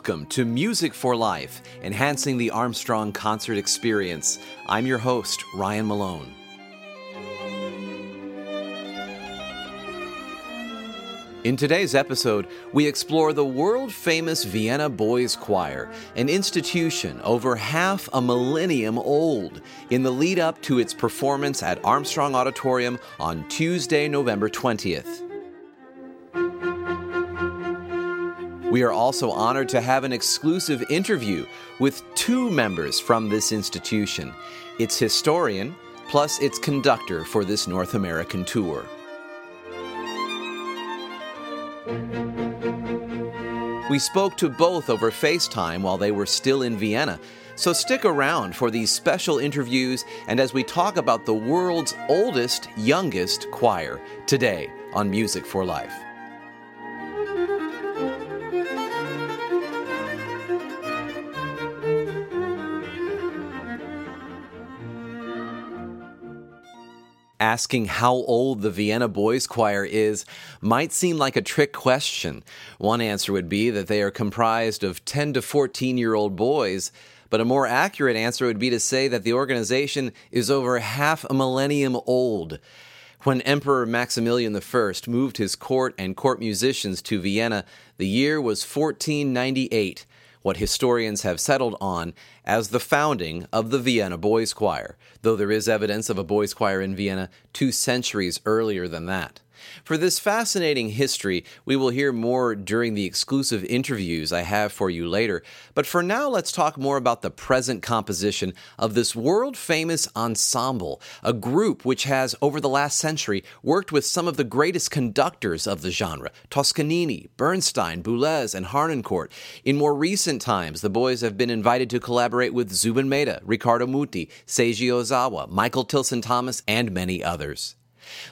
welcome to Music for Life, enhancing the Armstrong concert experience. I'm your host, Ryan Malone. In today's episode, we explore the world famous Vienna Boys Choir, an institution over half a millennium old, in the lead up to its performance at Armstrong Auditorium on Tuesday, November 20th. We are also honored to have an exclusive interview with two members from this institution its historian, plus its conductor for this North American tour. We spoke to both over FaceTime while they were still in Vienna, so stick around for these special interviews and as we talk about the world's oldest, youngest choir today on Music for Life. Asking how old the Vienna Boys Choir is might seem like a trick question. One answer would be that they are comprised of 10 to 14 year old boys, but a more accurate answer would be to say that the organization is over half a millennium old. When Emperor Maximilian I moved his court and court musicians to Vienna, the year was 1498 what historians have settled on as the founding of the Vienna Boys Choir, though there is evidence of a boys' choir in Vienna two centuries earlier than that. For this fascinating history, we will hear more during the exclusive interviews I have for you later. But for now, let's talk more about the present composition of this world famous ensemble, a group which has, over the last century, worked with some of the greatest conductors of the genre Toscanini, Bernstein, Boulez, and Harnoncourt. In more recent times, the boys have been invited to collaborate with Zubin Mehta, Riccardo Muti, Seiji Ozawa, Michael Tilson Thomas, and many others.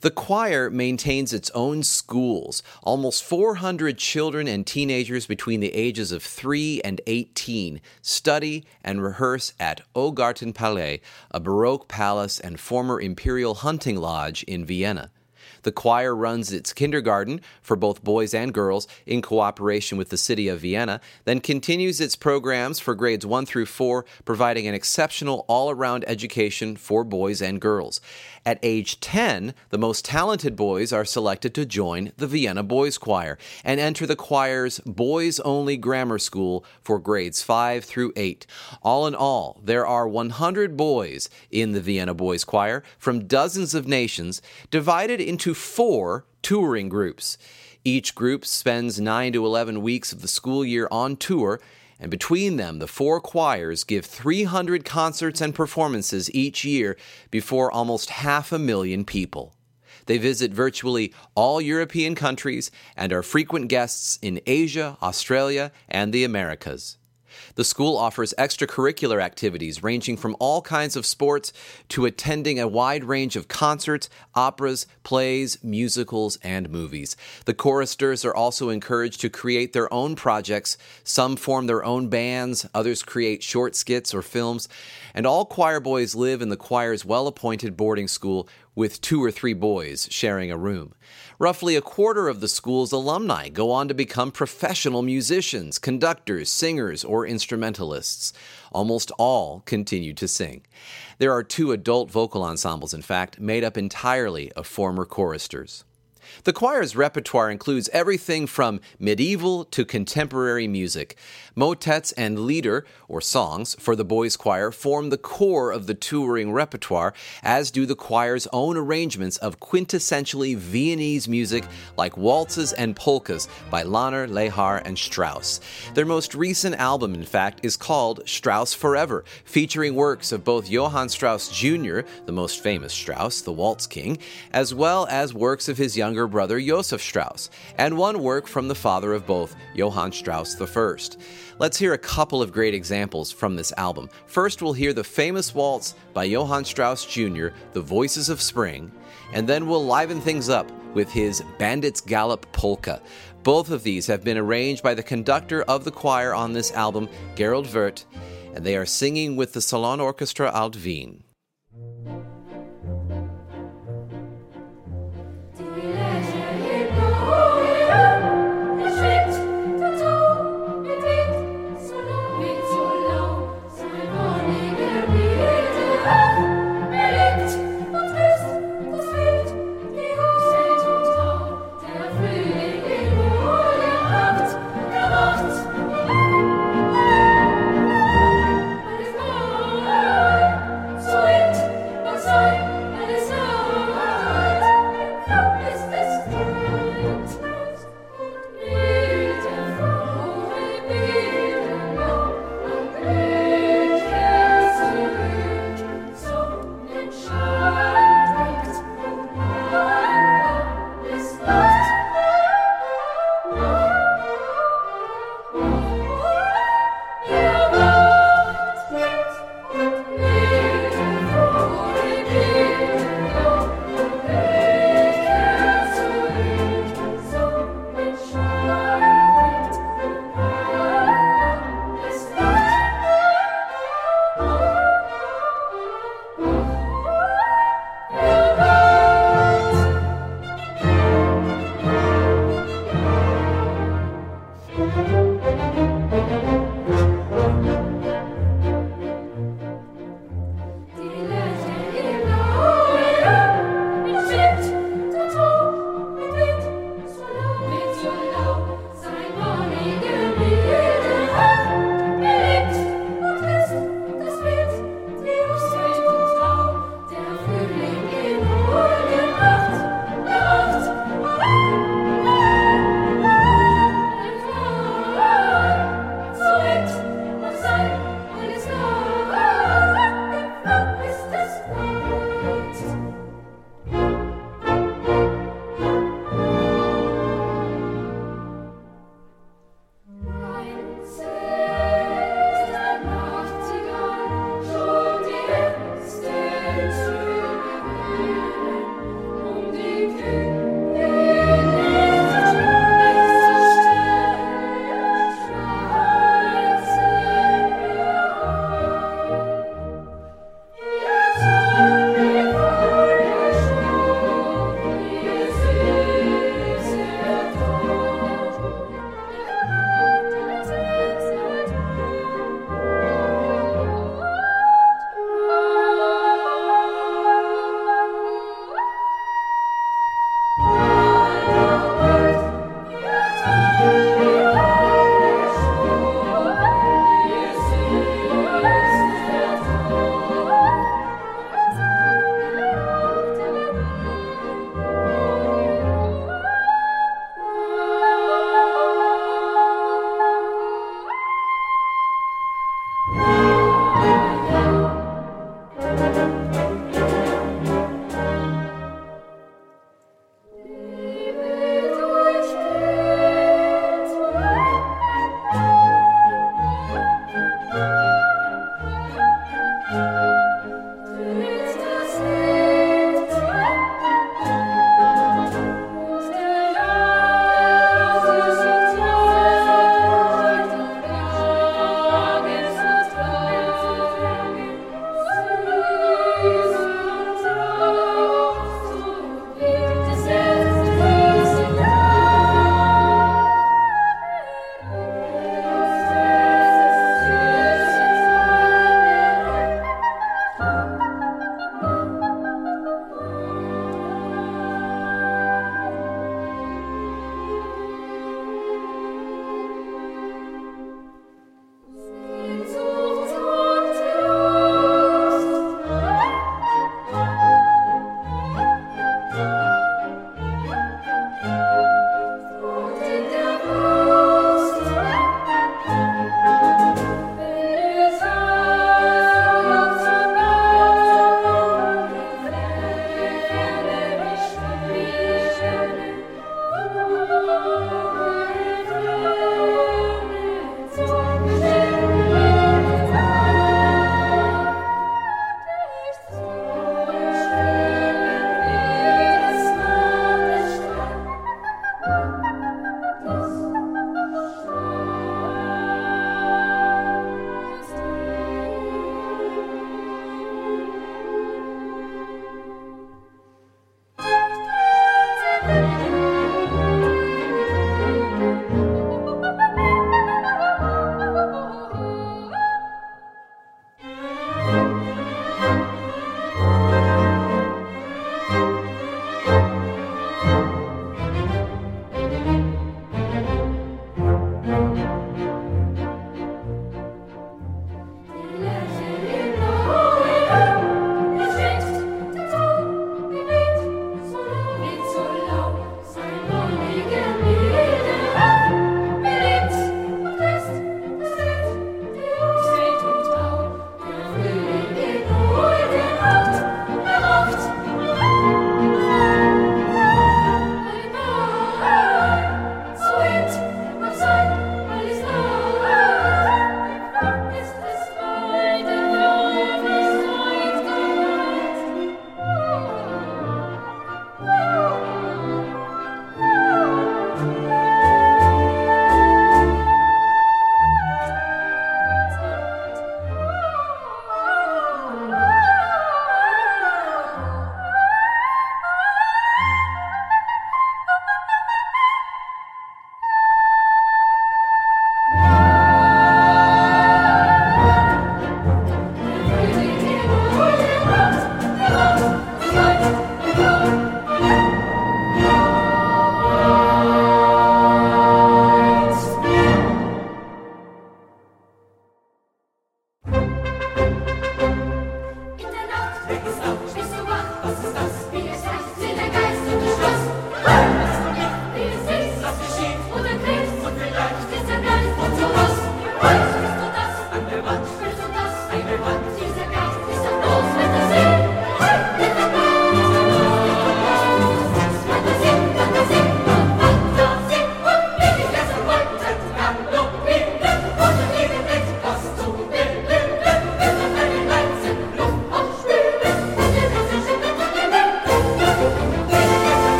The choir maintains its own schools. Almost 400 children and teenagers between the ages of 3 and 18 study and rehearse at Augarten Palais, a Baroque palace and former imperial hunting lodge in Vienna. The choir runs its kindergarten for both boys and girls in cooperation with the city of Vienna, then continues its programs for grades 1 through 4, providing an exceptional all around education for boys and girls. At age 10, the most talented boys are selected to join the Vienna Boys Choir and enter the choir's boys only grammar school for grades 5 through 8. All in all, there are 100 boys in the Vienna Boys Choir from dozens of nations, divided into four touring groups. Each group spends 9 to 11 weeks of the school year on tour and between them, the four choirs give 300 concerts and performances each year before almost half a million people. They visit virtually all European countries and are frequent guests in Asia, Australia, and the Americas. The school offers extracurricular activities ranging from all kinds of sports to attending a wide range of concerts, operas, plays, musicals, and movies. The choristers are also encouraged to create their own projects. Some form their own bands, others create short skits or films, and all choir boys live in the choir's well appointed boarding school with two or three boys sharing a room. Roughly a quarter of the school's alumni go on to become professional musicians, conductors, singers, or instrumentalists. Almost all continue to sing. There are two adult vocal ensembles, in fact, made up entirely of former choristers. The choir's repertoire includes everything from medieval to contemporary music. Motets and lieder, or songs, for the boys' choir form the core of the touring repertoire, as do the choir's own arrangements of quintessentially Viennese music like waltzes and polkas by Lanner, Lehar, and Strauss. Their most recent album, in fact, is called Strauss Forever, featuring works of both Johann Strauss Jr., the most famous Strauss, the Waltz King, as well as works of his younger brother Josef Strauss, and one work from the father of both, Johann Strauss I. Let's hear a couple of great examples from this album. First, we'll hear the famous waltz by Johann Strauss Jr., The Voices of Spring, and then we'll liven things up with his Bandits Gallop Polka. Both of these have been arranged by the conductor of the choir on this album, Gerald Wirth, and they are singing with the Salon Orchestra Alt Wien.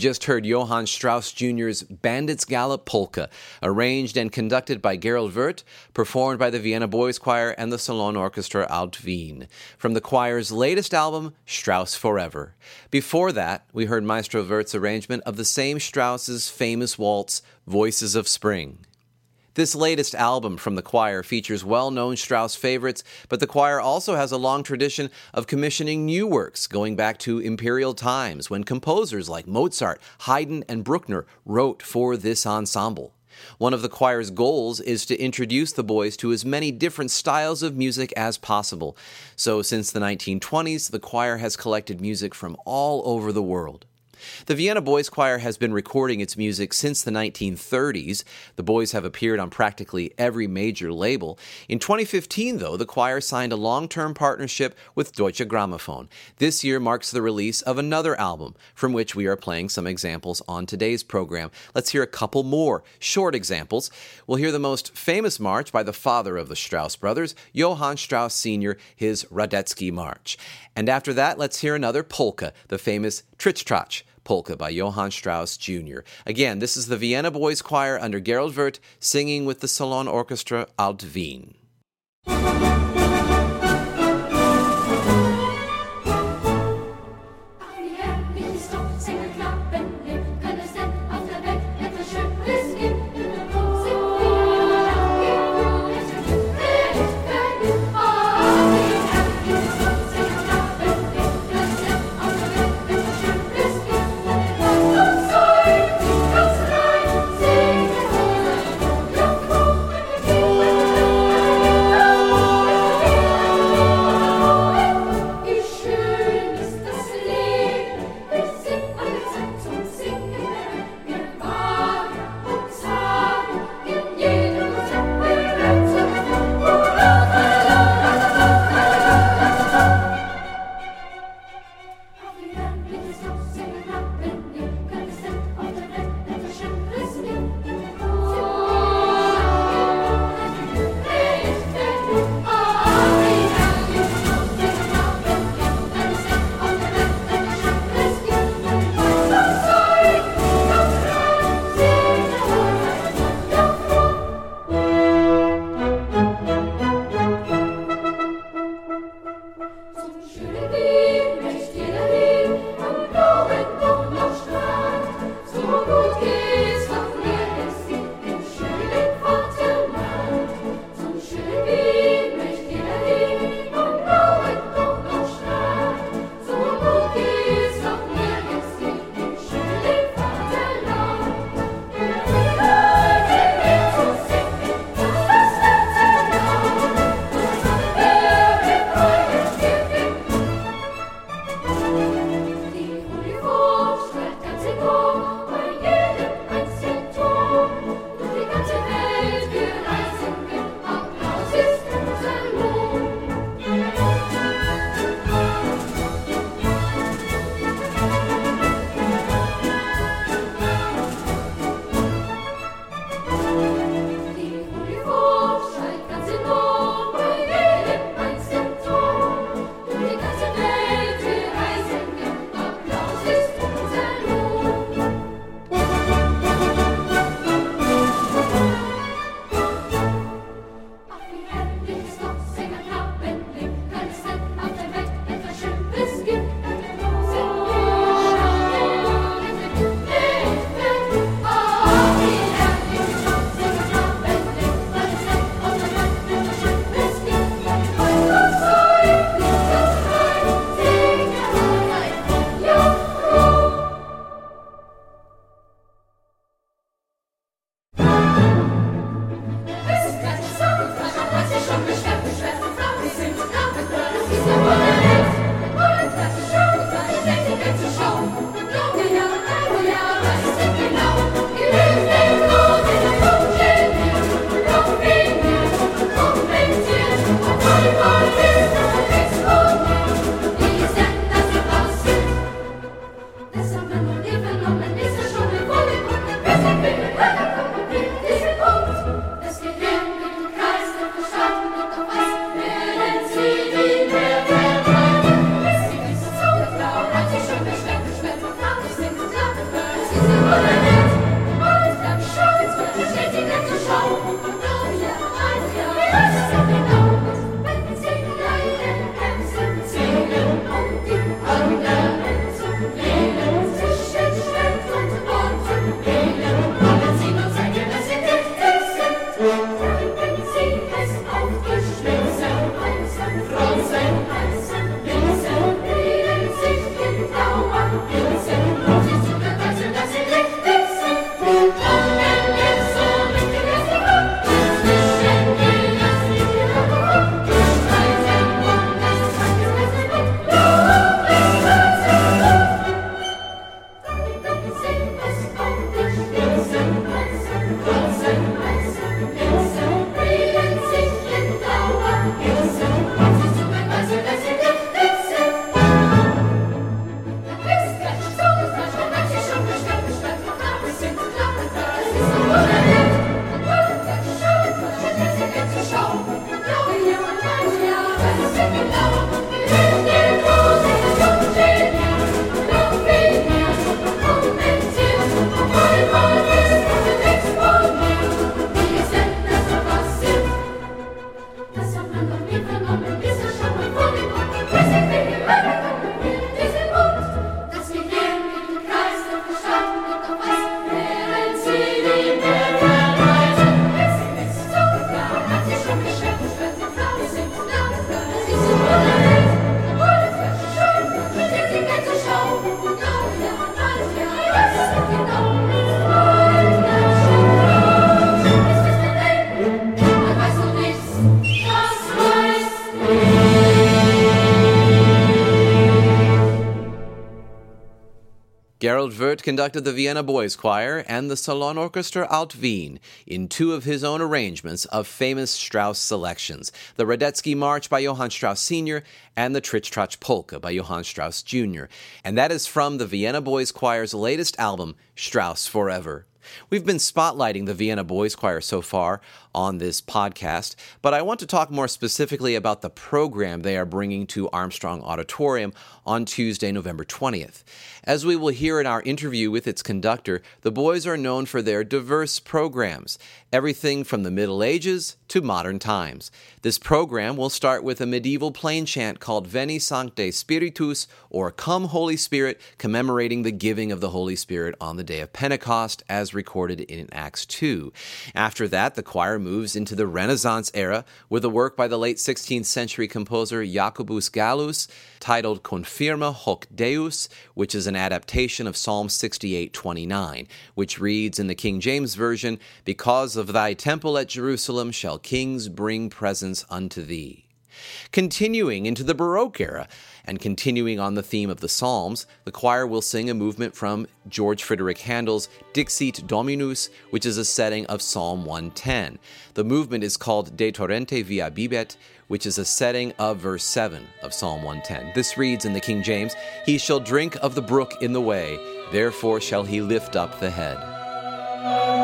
Just heard Johann Strauss Jr.'s Bandits Gallop Polka, arranged and conducted by Gerald Wirth, performed by the Vienna Boys Choir and the Salon Orchestra Alt Wien, from the choir's latest album, Strauss Forever. Before that, we heard Maestro Wirth's arrangement of the same Strauss's famous waltz, Voices of Spring. This latest album from the choir features well known Strauss favorites, but the choir also has a long tradition of commissioning new works going back to imperial times when composers like Mozart, Haydn, and Bruckner wrote for this ensemble. One of the choir's goals is to introduce the boys to as many different styles of music as possible. So, since the 1920s, the choir has collected music from all over the world. The Vienna Boys Choir has been recording its music since the 1930s. The boys have appeared on practically every major label. In 2015, though, the choir signed a long term partnership with Deutsche Grammophon. This year marks the release of another album, from which we are playing some examples on today's program. Let's hear a couple more short examples. We'll hear the most famous march by the father of the Strauss brothers, Johann Strauss Sr., his Radetzky March. And after that, let's hear another polka, the famous Tritschtratsch polka by Johann Strauss Jr. Again, this is the Vienna Boys Choir under Gerald Wirth singing with the Salon Orchestra Alt Wien. Wirth conducted the Vienna Boys Choir and the Salonorchester Alt Wien in two of his own arrangements of famous Strauss selections the Radetzky March by Johann Strauss Sr. and the Tritsch Tratsch Polka by Johann Strauss Jr. And that is from the Vienna Boys Choir's latest album, Strauss Forever. We've been spotlighting the Vienna Boys Choir so far on this podcast, but I want to talk more specifically about the program they are bringing to Armstrong Auditorium on Tuesday, November 20th. As we will hear in our interview with its conductor, the boys are known for their diverse programs, everything from the Middle Ages to modern times. This program will start with a medieval plain chant called Veni Sancte Spiritus, or Come Holy Spirit, commemorating the giving of the Holy Spirit on the day of Pentecost, as recorded in Acts 2. After that, the choir moves into the Renaissance era with a work by the late 16th century composer Jacobus Gallus titled Confirma hoc Deus, which is an adaptation of Psalm 68:29, which reads in the King James Version, Because of thy temple at Jerusalem shall kings bring presents unto thee. Continuing into the Baroque era and continuing on the theme of the Psalms, the choir will sing a movement from George Frideric Handel's Dixit Dominus, which is a setting of Psalm 110. The movement is called De Torrente Via Bibet, which is a setting of verse 7 of Psalm 110. This reads in the King James He shall drink of the brook in the way, therefore shall he lift up the head.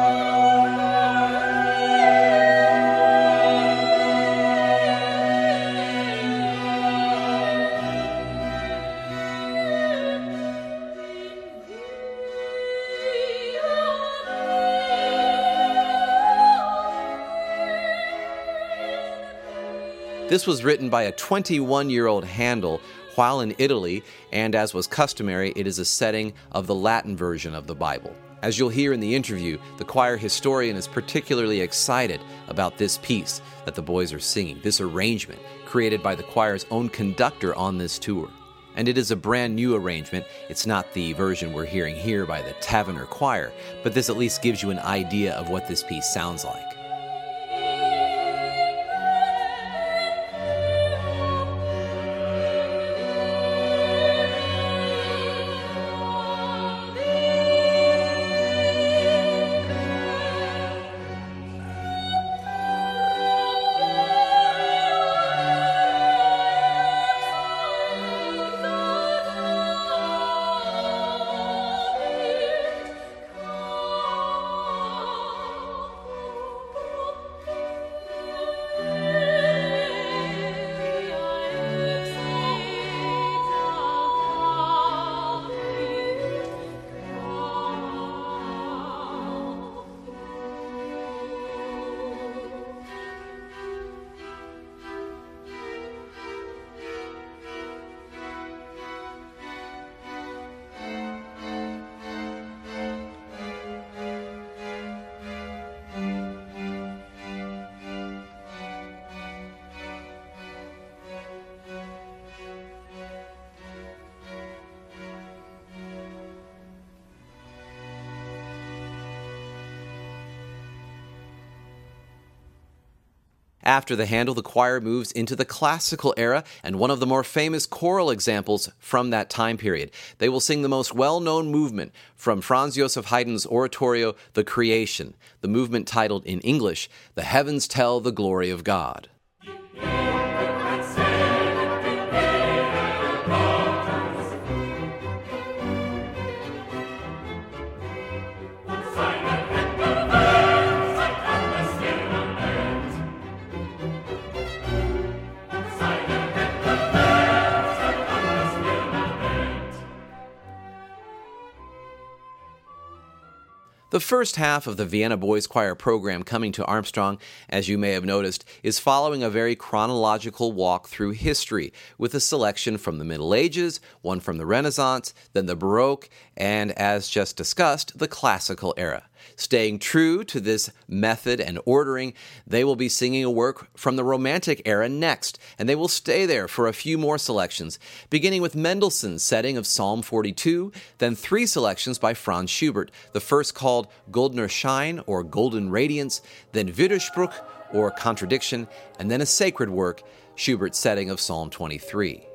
This was written by a 21 year old Handel while in Italy, and as was customary, it is a setting of the Latin version of the Bible. As you'll hear in the interview, the choir historian is particularly excited about this piece that the boys are singing, this arrangement created by the choir's own conductor on this tour. And it is a brand new arrangement. It's not the version we're hearing here by the Taverner Choir, but this at least gives you an idea of what this piece sounds like. After the Handel, the choir moves into the classical era and one of the more famous choral examples from that time period. They will sing the most well known movement from Franz Joseph Haydn's oratorio, The Creation, the movement titled in English, The Heavens Tell the Glory of God. The first half of the Vienna Boys Choir program coming to Armstrong, as you may have noticed, is following a very chronological walk through history, with a selection from the Middle Ages, one from the Renaissance, then the Baroque, and as just discussed, the Classical era. Staying true to this method and ordering, they will be singing a work from the Romantic era next, and they will stay there for a few more selections, beginning with Mendelssohn's setting of Psalm 42, then three selections by Franz Schubert, the first called Goldener Schein or Golden Radiance, then Widerspruch or Contradiction, and then a sacred work, Schubert's setting of Psalm 23.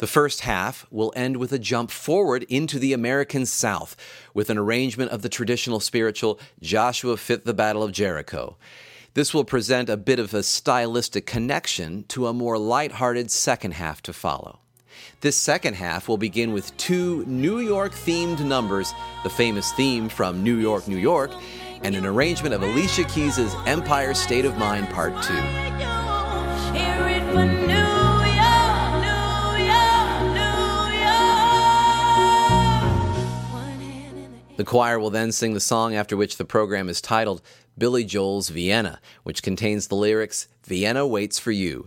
The first half will end with a jump forward into the American South with an arrangement of the traditional spiritual Joshua Fit the Battle of Jericho. This will present a bit of a stylistic connection to a more light-hearted second half to follow. This second half will begin with two New York themed numbers, the famous theme from New York, New York, and an arrangement of Alicia Keys' Empire State of Mind Part 2. The choir will then sing the song after which the program is titled Billy Joel's Vienna, which contains the lyrics Vienna waits for you.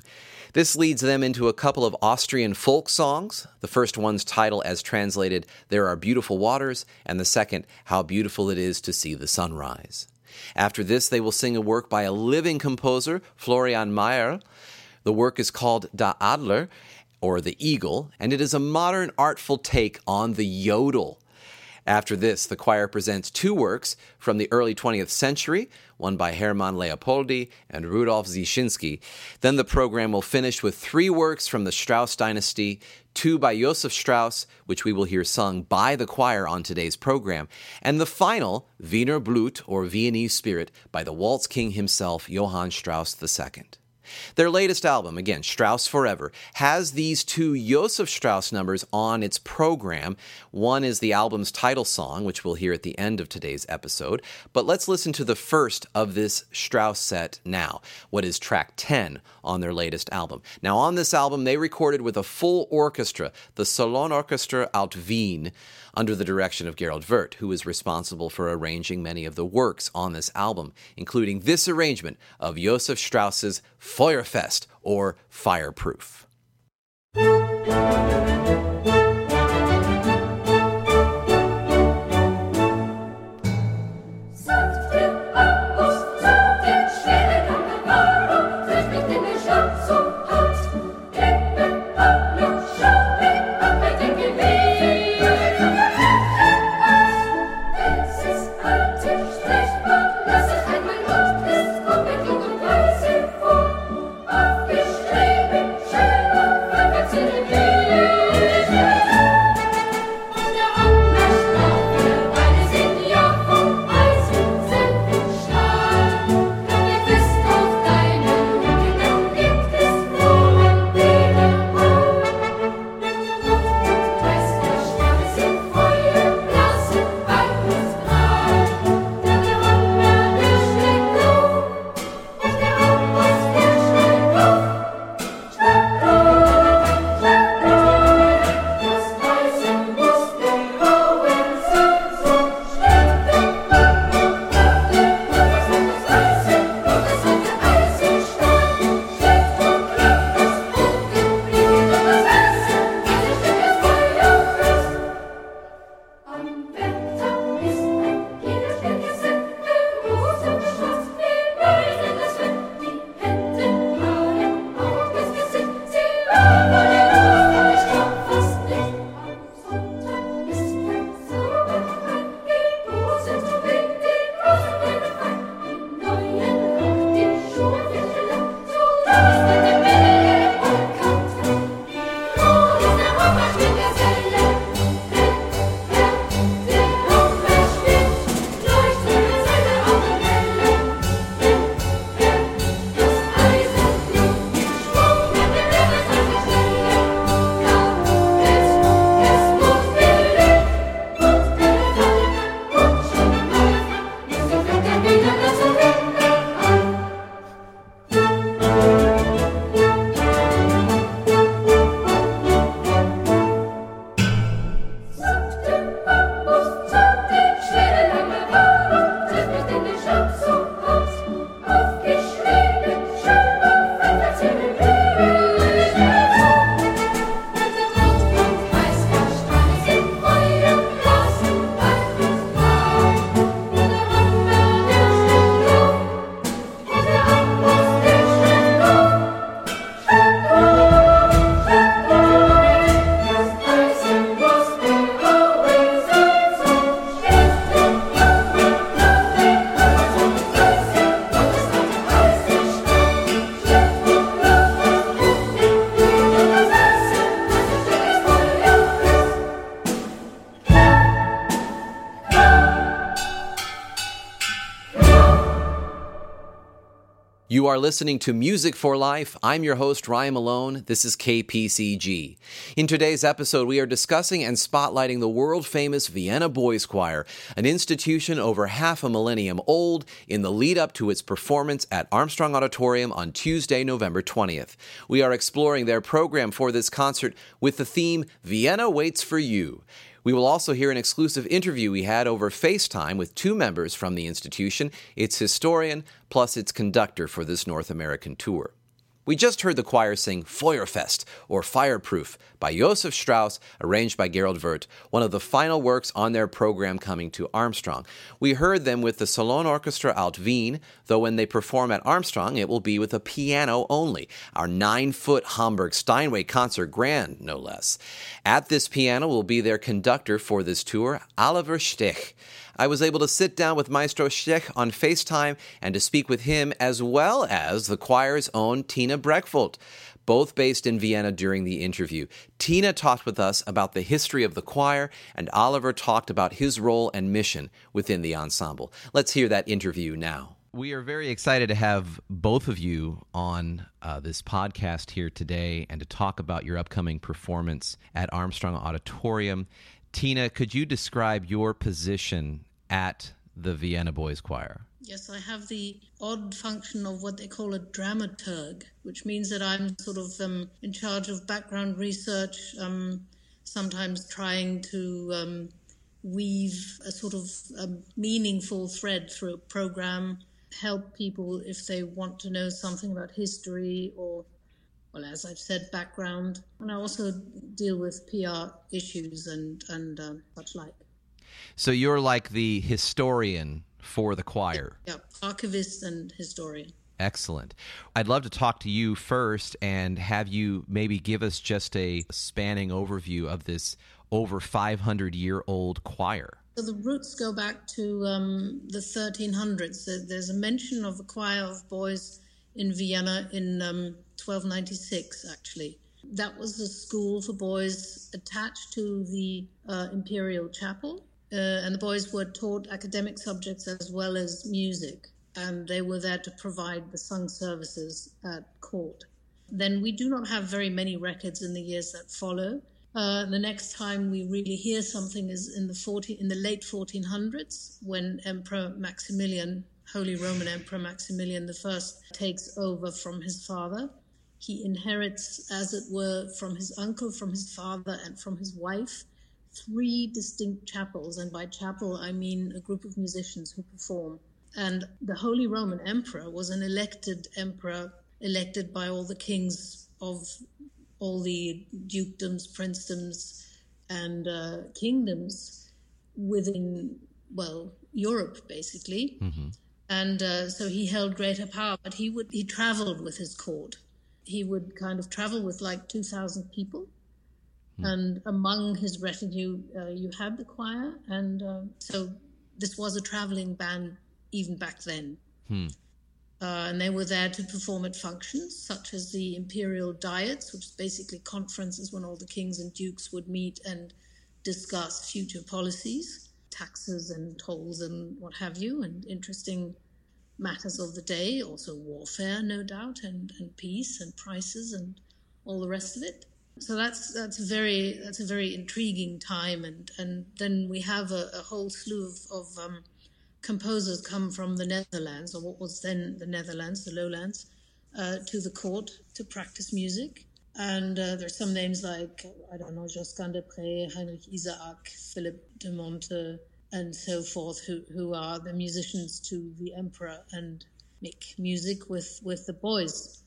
This leads them into a couple of Austrian folk songs. The first one's title, as translated, There Are Beautiful Waters, and the second, How Beautiful It Is to See the Sunrise. After this, they will sing a work by a living composer, Florian Mayer. The work is called Da Adler, or The Eagle, and it is a modern artful take on the yodel. After this, the choir presents two works from the early 20th century, one by Hermann Leopoldi and Rudolf Sieczyński. Then the program will finish with three works from the Strauss dynasty, two by Josef Strauss, which we will hear sung by the choir on today's program, and the final, Wiener Blut, or Viennese Spirit, by the waltz king himself, Johann Strauss II. Their latest album, again, Strauss Forever, has these two Joseph Strauss numbers on its program. One is the album's title song, which we'll hear at the end of today's episode. But let's listen to the first of this Strauss set now, what is track 10 on their latest album. Now, on this album, they recorded with a full orchestra, the Salon Orchestra Alt Wien under the direction of Gerald Wirth, who is responsible for arranging many of the works on this album, including this arrangement of Joseph Strauss's Feuerfest or Fireproof. You are listening to Music for Life. I'm your host, Ryan Malone. This is KPCG. In today's episode, we are discussing and spotlighting the world famous Vienna Boys Choir, an institution over half a millennium old, in the lead up to its performance at Armstrong Auditorium on Tuesday, November 20th. We are exploring their program for this concert with the theme Vienna Waits for You. We will also hear an exclusive interview we had over FaceTime with two members from the institution, its historian, plus its conductor for this North American tour. We just heard the choir sing Feuerfest, or Fireproof, by Josef Strauss, arranged by Gerald Wirth, one of the final works on their program coming to Armstrong. We heard them with the Salon Orchestra Alt Wien, though when they perform at Armstrong, it will be with a piano only, our nine foot Hamburg Steinway concert grand, no less. At this piano will be their conductor for this tour, Oliver Stech. I was able to sit down with Maestro Stech on FaceTime and to speak with him as well as the choir's own Tina Breckwoldt, both based in Vienna during the interview. Tina talked with us about the history of the choir, and Oliver talked about his role and mission within the ensemble. Let's hear that interview now. We are very excited to have both of you on uh, this podcast here today and to talk about your upcoming performance at Armstrong Auditorium. Tina, could you describe your position at the Vienna Boys Choir? Yes, I have the odd function of what they call a dramaturg, which means that I'm sort of um, in charge of background research, um, sometimes trying to um, weave a sort of a meaningful thread through a program, help people if they want to know something about history or well, as I've said, background, and I also deal with PR issues and and uh, such like. So you're like the historian for the choir. Yeah, archivist and historian. Excellent. I'd love to talk to you first and have you maybe give us just a spanning overview of this over 500 year old choir. So the roots go back to um, the 1300s. There's a mention of a choir of boys in Vienna in um, 1296, actually. That was a school for boys attached to the uh, Imperial Chapel, uh, and the boys were taught academic subjects as well as music, and they were there to provide the sung services at court. Then we do not have very many records in the years that follow. Uh, the next time we really hear something is in the 40, in the late 1400s when Emperor Maximilian, Holy Roman Emperor Maximilian I, takes over from his father he inherits, as it were, from his uncle, from his father, and from his wife, three distinct chapels. And by chapel, I mean a group of musicians who perform. And the Holy Roman Emperor was an elected emperor, elected by all the kings of all the dukedoms, princedoms, and uh, kingdoms within, well, Europe, basically. Mm-hmm. And uh, so he held greater power, but he would he traveled with his court he would kind of travel with like 2,000 people. Hmm. And among his retinue, uh, you had the choir. And uh, so this was a traveling band even back then. Hmm. Uh, and they were there to perform at functions such as the imperial diets, which is basically conferences when all the kings and dukes would meet and discuss future policies, taxes and tolls and what have you, and interesting matters of the day, also warfare, no doubt, and, and peace and prices and all the rest of it. So that's that's very that's a very intriguing time, and, and then we have a, a whole slew of, of um, composers come from the Netherlands, or what was then the Netherlands, the Lowlands, uh, to the court to practice music. And uh, there's some names like I don't know Josquin des Prez, Heinrich Isaac, Philip de Monte, and so forth, who, who are the musicians to the emperor and make music with, with the boys.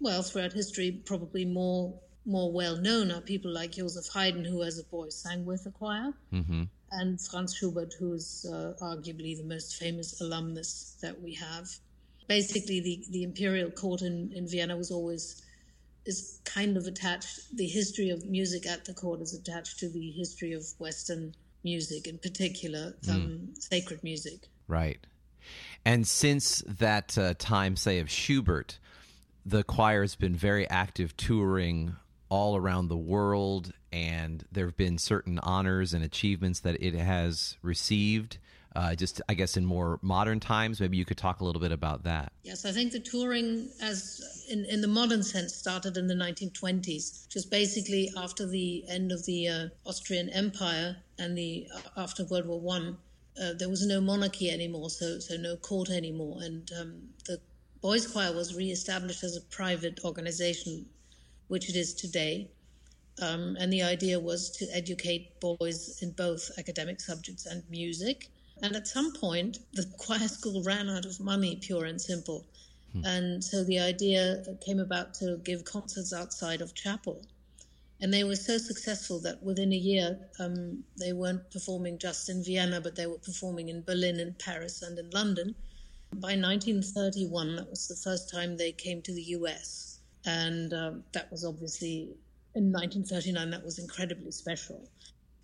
Well, throughout history, probably more more well known are people like Joseph Haydn, who as a boy sang with the choir, mm-hmm. and Franz Schubert, who is uh, arguably the most famous alumnus that we have. Basically, the, the imperial court in, in Vienna was always is kind of attached. The history of music at the court is attached to the history of Western music, in particular, um, mm. sacred music. Right. And since that uh, time, say, of Schubert, the choir has been very active touring all around the world, and there have been certain honors and achievements that it has received. Uh, just I guess in more modern times. Maybe you could talk a little bit about that. Yes, I think the touring, as in, in the modern sense, started in the 1920s, just basically after the end of the uh, Austrian Empire and the uh, after World War One. Uh, there was no monarchy anymore, so so no court anymore, and um, the Boys Choir was re-established as a private organization, which it is today. Um, and the idea was to educate boys in both academic subjects and music. And at some point, the choir school ran out of money, pure and simple. Hmm. And so the idea came about to give concerts outside of chapel. And they were so successful that within a year, um, they weren't performing just in Vienna, but they were performing in Berlin, and Paris, and in London. By 1931, that was the first time they came to the US. And um, that was obviously in 1939, that was incredibly special.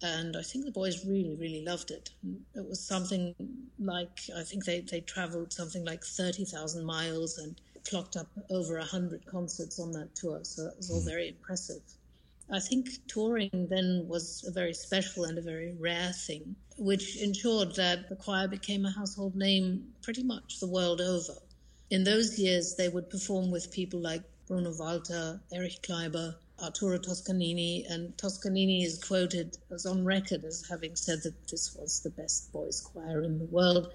And I think the boys really, really loved it. It was something like, I think they, they traveled something like 30,000 miles and clocked up over 100 concerts on that tour. So that was all hmm. very impressive. I think touring then was a very special and a very rare thing, which ensured that the choir became a household name pretty much the world over. In those years, they would perform with people like Bruno Walter, Erich Kleiber, Arturo Toscanini, and Toscanini is quoted as on record as having said that this was the best boys' choir in the world.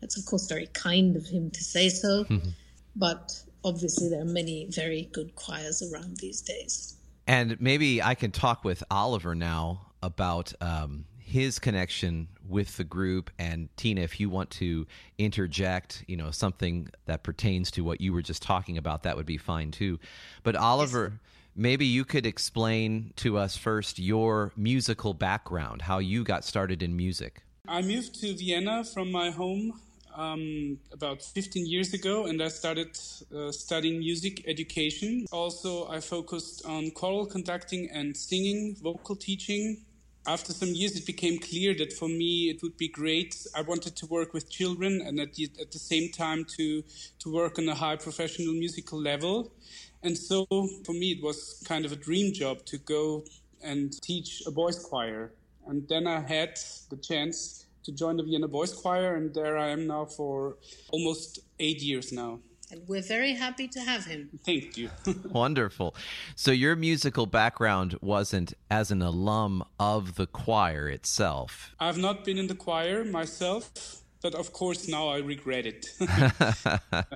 That's, of course, very kind of him to say so, mm-hmm. but obviously there are many very good choirs around these days. And maybe I can talk with Oliver now about um, his connection with the group. And Tina, if you want to interject, you know, something that pertains to what you were just talking about, that would be fine too. But Oliver. Yes maybe you could explain to us first your musical background, how you got started in music. I moved to Vienna from my home um, about 15 years ago, and I started uh, studying music education. Also, I focused on choral conducting and singing, vocal teaching. After some years, it became clear that for me it would be great. I wanted to work with children and at the, at the same time to, to work on a high professional musical level. And so for me, it was kind of a dream job to go and teach a boys' choir. And then I had the chance to join the Vienna Boys Choir, and there I am now for almost eight years now. And we're very happy to have him. Thank you. Wonderful. So, your musical background wasn't as an alum of the choir itself. I've not been in the choir myself but of course now I regret it.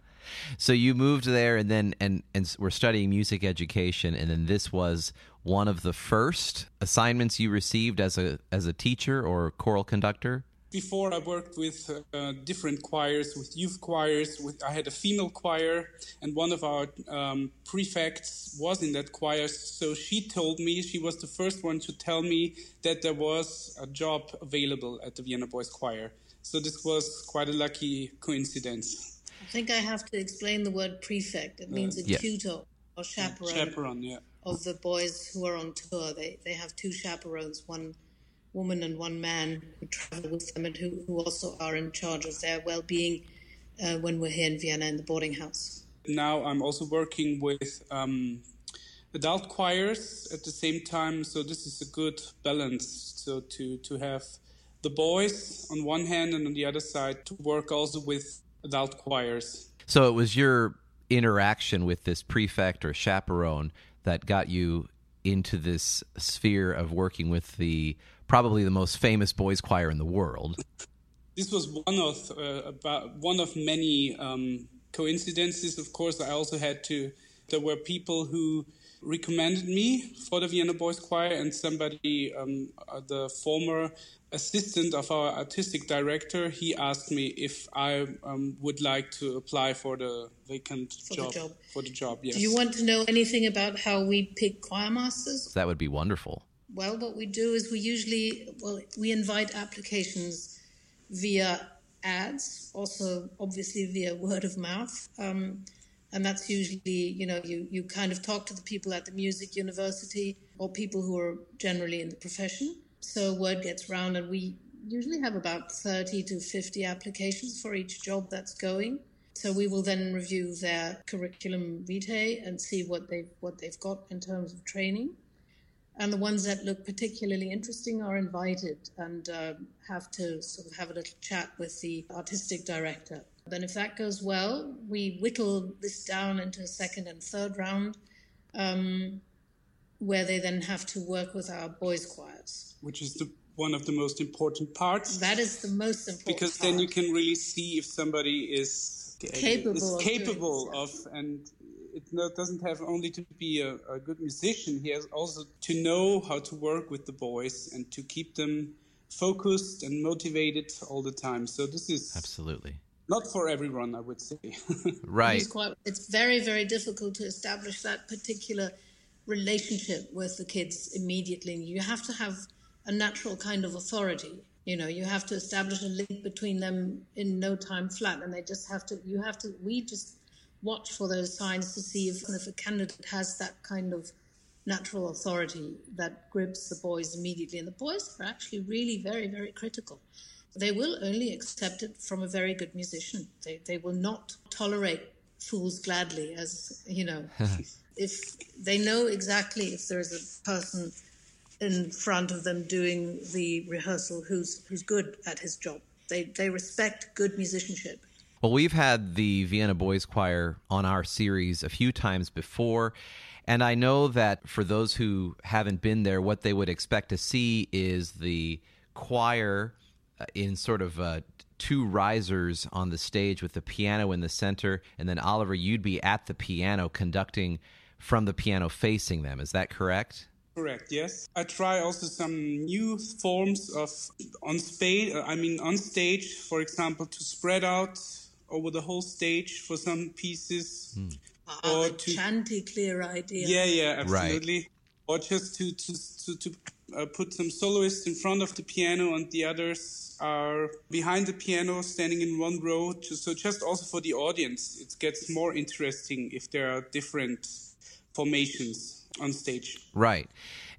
so you moved there and then and and we're studying music education and then this was one of the first assignments you received as a as a teacher or choral conductor? Before I worked with uh, different choirs, with youth choirs. With I had a female choir, and one of our um, prefects was in that choir. So she told me she was the first one to tell me that there was a job available at the Vienna Boys Choir. So this was quite a lucky coincidence. I think I have to explain the word prefect. It means uh, a yeah. tutor or chaperone, chaperone yeah. of the boys who are on tour. They, they have two chaperones, one woman and one man who travel with them and who, who also are in charge of their well-being uh, when we're here in Vienna in the boarding house. Now I'm also working with um, adult choirs at the same time, so this is a good balance. So to to have the boys on one hand and on the other side to work also with adult choirs. So it was your interaction with this prefect or chaperone that got you into this sphere of working with the probably the most famous boys choir in the world. This was one of uh, about one of many um, coincidences. Of course, I also had to. There were people who recommended me for the Vienna Boys Choir, and somebody, um, uh, the former assistant of our artistic director, he asked me if I um, would like to apply for the vacant for job, the job. For the job, yes. Do you want to know anything about how we pick choir masters? That would be wonderful. Well, what we do is we usually well we invite applications via ads, also obviously via word of mouth. Um, and that's usually you know you you kind of talk to the people at the music university or people who are generally in the profession so word gets round, and we usually have about 30 to 50 applications for each job that's going. So we will then review their curriculum vitae and see what they've what they've got in terms of training. And the ones that look particularly interesting are invited and uh, have to sort of have a little chat with the artistic director. Then, if that goes well, we whittle this down into a second and third round, um, where they then have to work with our boys' choirs. Which is the one of the most important parts. That is the most important because part. then you can really see if somebody is capable, is of, capable doing of, and it doesn't have only to be a, a, good musician. He has also to know how to work with the boys and to keep them focused and motivated all the time. So this is absolutely not for everyone, I would say. right. It's, quite, it's very, very difficult to establish that particular relationship with the kids immediately. You have to have a natural kind of authority. You know, you have to establish a link between them in no time flat, and they just have to. You have to. We just watch for those signs to see if, if a candidate has that kind of natural authority that grips the boys immediately. And the boys are actually really very, very critical. They will only accept it from a very good musician. They, they will not tolerate fools gladly, as you know. if they know exactly if there's a person in front of them doing the rehearsal who's who's good at his job. They they respect good musicianship. Well, we've had the Vienna Boys Choir on our series a few times before. And I know that for those who haven't been there, what they would expect to see is the choir uh, in sort of uh, two risers on the stage with the piano in the center. And then, Oliver, you'd be at the piano conducting from the piano facing them. Is that correct? Correct. Yes, I try also some new forms of on stage. Uh, I mean, on stage, for example, to spread out over the whole stage for some pieces, mm. or to chanticleer idea. Yeah, yeah, absolutely. Right. Or just to to to, to uh, put some soloists in front of the piano and the others are behind the piano, standing in one row. To, so just also for the audience, it gets more interesting if there are different formations on stage. Right.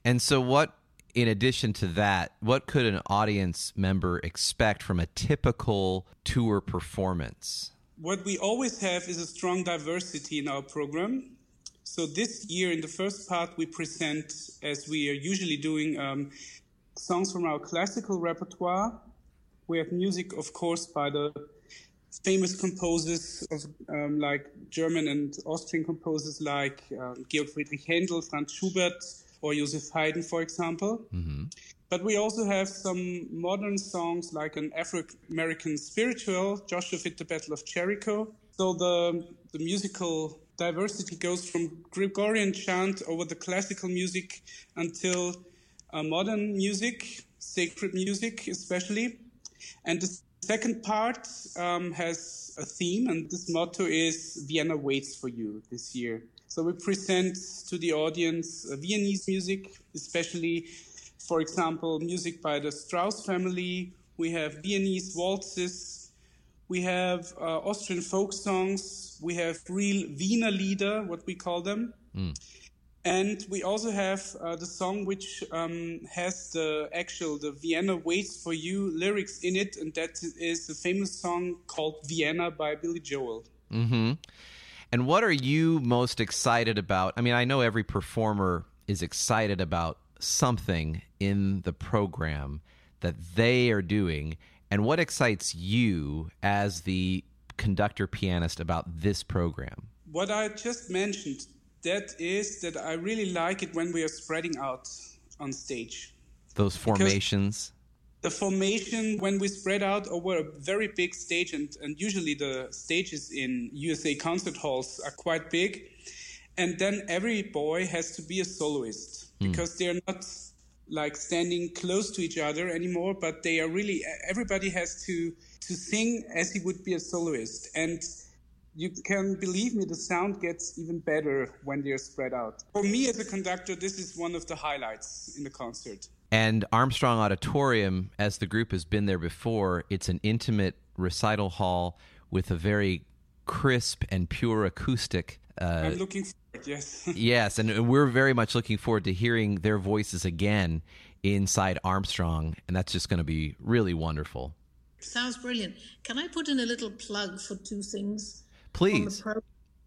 And so, what, in addition to that, what could an audience member expect from a typical tour performance? What we always have is a strong diversity in our program. So, this year, in the first part, we present, as we are usually doing, um, songs from our classical repertoire. We have music, of course, by the famous composers of, um, like German and Austrian composers like um, Georg Friedrich Händel, Franz Schubert, or Joseph Haydn, for example. Mm-hmm. But we also have some modern songs like an Afro American spiritual, Joshua Fit the Battle of Jericho. So the, the musical diversity goes from Gregorian chant over the classical music until uh, modern music, sacred music especially. And the second part um, has a theme, and this motto is Vienna waits for you this year. So we present to the audience uh, Viennese music, especially, for example, music by the Strauss family. We have Viennese waltzes. We have uh, Austrian folk songs. We have real Wiener Lieder, what we call them. Mm. And we also have uh, the song which um, has the actual the Vienna waits for you lyrics in it, and that is the famous song called Vienna by Billy Joel. Mm-hmm. And what are you most excited about? I mean, I know every performer is excited about something in the program that they are doing. And what excites you as the conductor pianist about this program? What I just mentioned that is that I really like it when we are spreading out on stage. Those formations. Because the formation when we spread out over a very big stage, and, and usually the stages in USA concert halls are quite big, and then every boy has to be a soloist mm. because they're not like standing close to each other anymore, but they are really everybody has to to sing as he would be a soloist and you can believe me, the sound gets even better when they're spread out. For me as a conductor, this is one of the highlights in the concert. And Armstrong Auditorium, as the group has been there before, it's an intimate recital hall with a very crisp and pure acoustic. Uh, I'm looking forward, yes. yes, and we're very much looking forward to hearing their voices again inside Armstrong, and that's just going to be really wonderful. Sounds brilliant. Can I put in a little plug for two things? Please. Pro-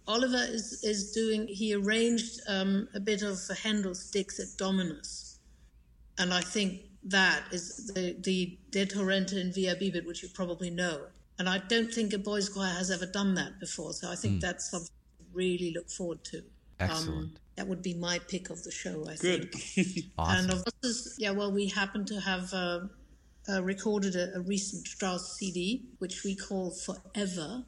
Oliver is, is doing, he arranged um, a bit of Handel's Dixit Dominus. And I think that is the, the De Torrente in Via Bibet, which you probably know. And I don't think a boys' choir has ever done that before. So I think mm. that's something to really look forward to. Excellent. Um, that would be my pick of the show, I Good. think. awesome. And of course, yeah, well, we happen to have uh, uh, recorded a, a, recent Strauss CD, which we call Forever,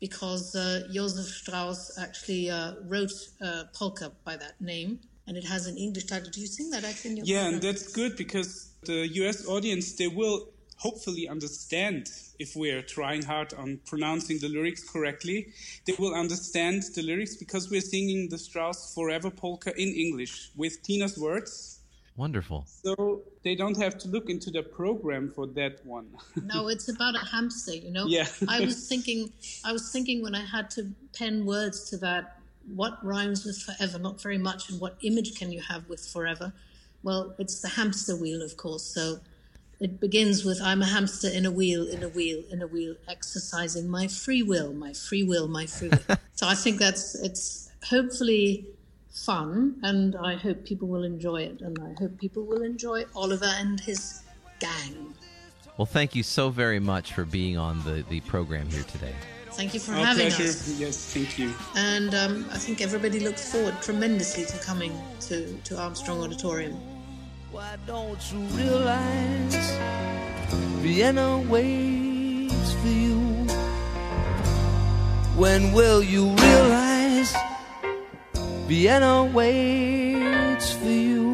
because uh, Joseph Strauss actually uh, wrote uh, polka by that name, and it has an English title. Do you sing that actually in your Yeah, program? and that's good because the US audience, they will hopefully understand if we're trying hard on pronouncing the lyrics correctly. They will understand the lyrics because we're singing the Strauss Forever polka in English with Tina's words Wonderful. So they don't have to look into the program for that one. no, it's about a hamster, you know. Yeah. I was thinking I was thinking when I had to pen words to that what rhymes with forever, not very much, and what image can you have with forever? Well, it's the hamster wheel, of course. So it begins with I'm a hamster in a wheel, in a wheel, in a wheel, exercising my free will, my free will, my free will. so I think that's it's hopefully fun, and I hope people will enjoy it, and I hope people will enjoy Oliver and his gang. Well, thank you so very much for being on the, the program here today. Thank you for Our having pleasure. us. Yes, thank you. And um, I think everybody looks forward tremendously to coming to, to Armstrong Auditorium. Why don't you realize Vienna waits for you? When will you realize? Vienna waits for you.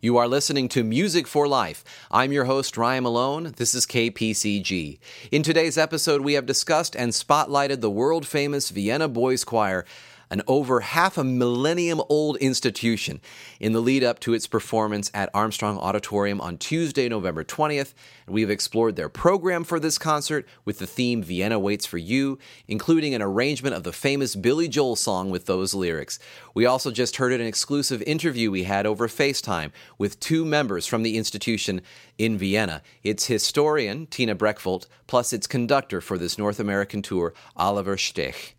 You are listening to Music for Life. I'm your host, Ryan Malone. This is KPCG. In today's episode, we have discussed and spotlighted the world famous Vienna Boys Choir an over half a millennium old institution, in the lead up to its performance at Armstrong Auditorium on Tuesday, November 20th. We've explored their program for this concert with the theme Vienna Waits for You, including an arrangement of the famous Billy Joel song with those lyrics. We also just heard an exclusive interview we had over FaceTime with two members from the institution in Vienna. Its historian, Tina Breckwoldt, plus its conductor for this North American tour, Oliver Stech.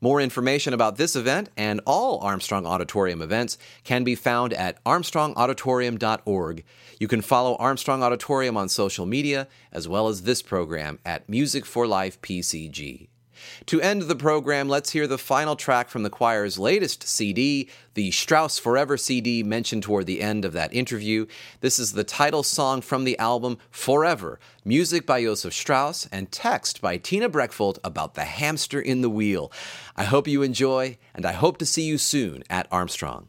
More information about this event and all Armstrong Auditorium events can be found at armstrongauditorium.org. You can follow Armstrong Auditorium on social media as well as this program at Music for Life PCG. To end the program, let's hear the final track from the choir's latest CD, the Strauss Forever CD mentioned toward the end of that interview. This is the title song from the album Forever, music by Josef Strauss and text by Tina Breckwoldt about the hamster in the wheel. I hope you enjoy, and I hope to see you soon at Armstrong.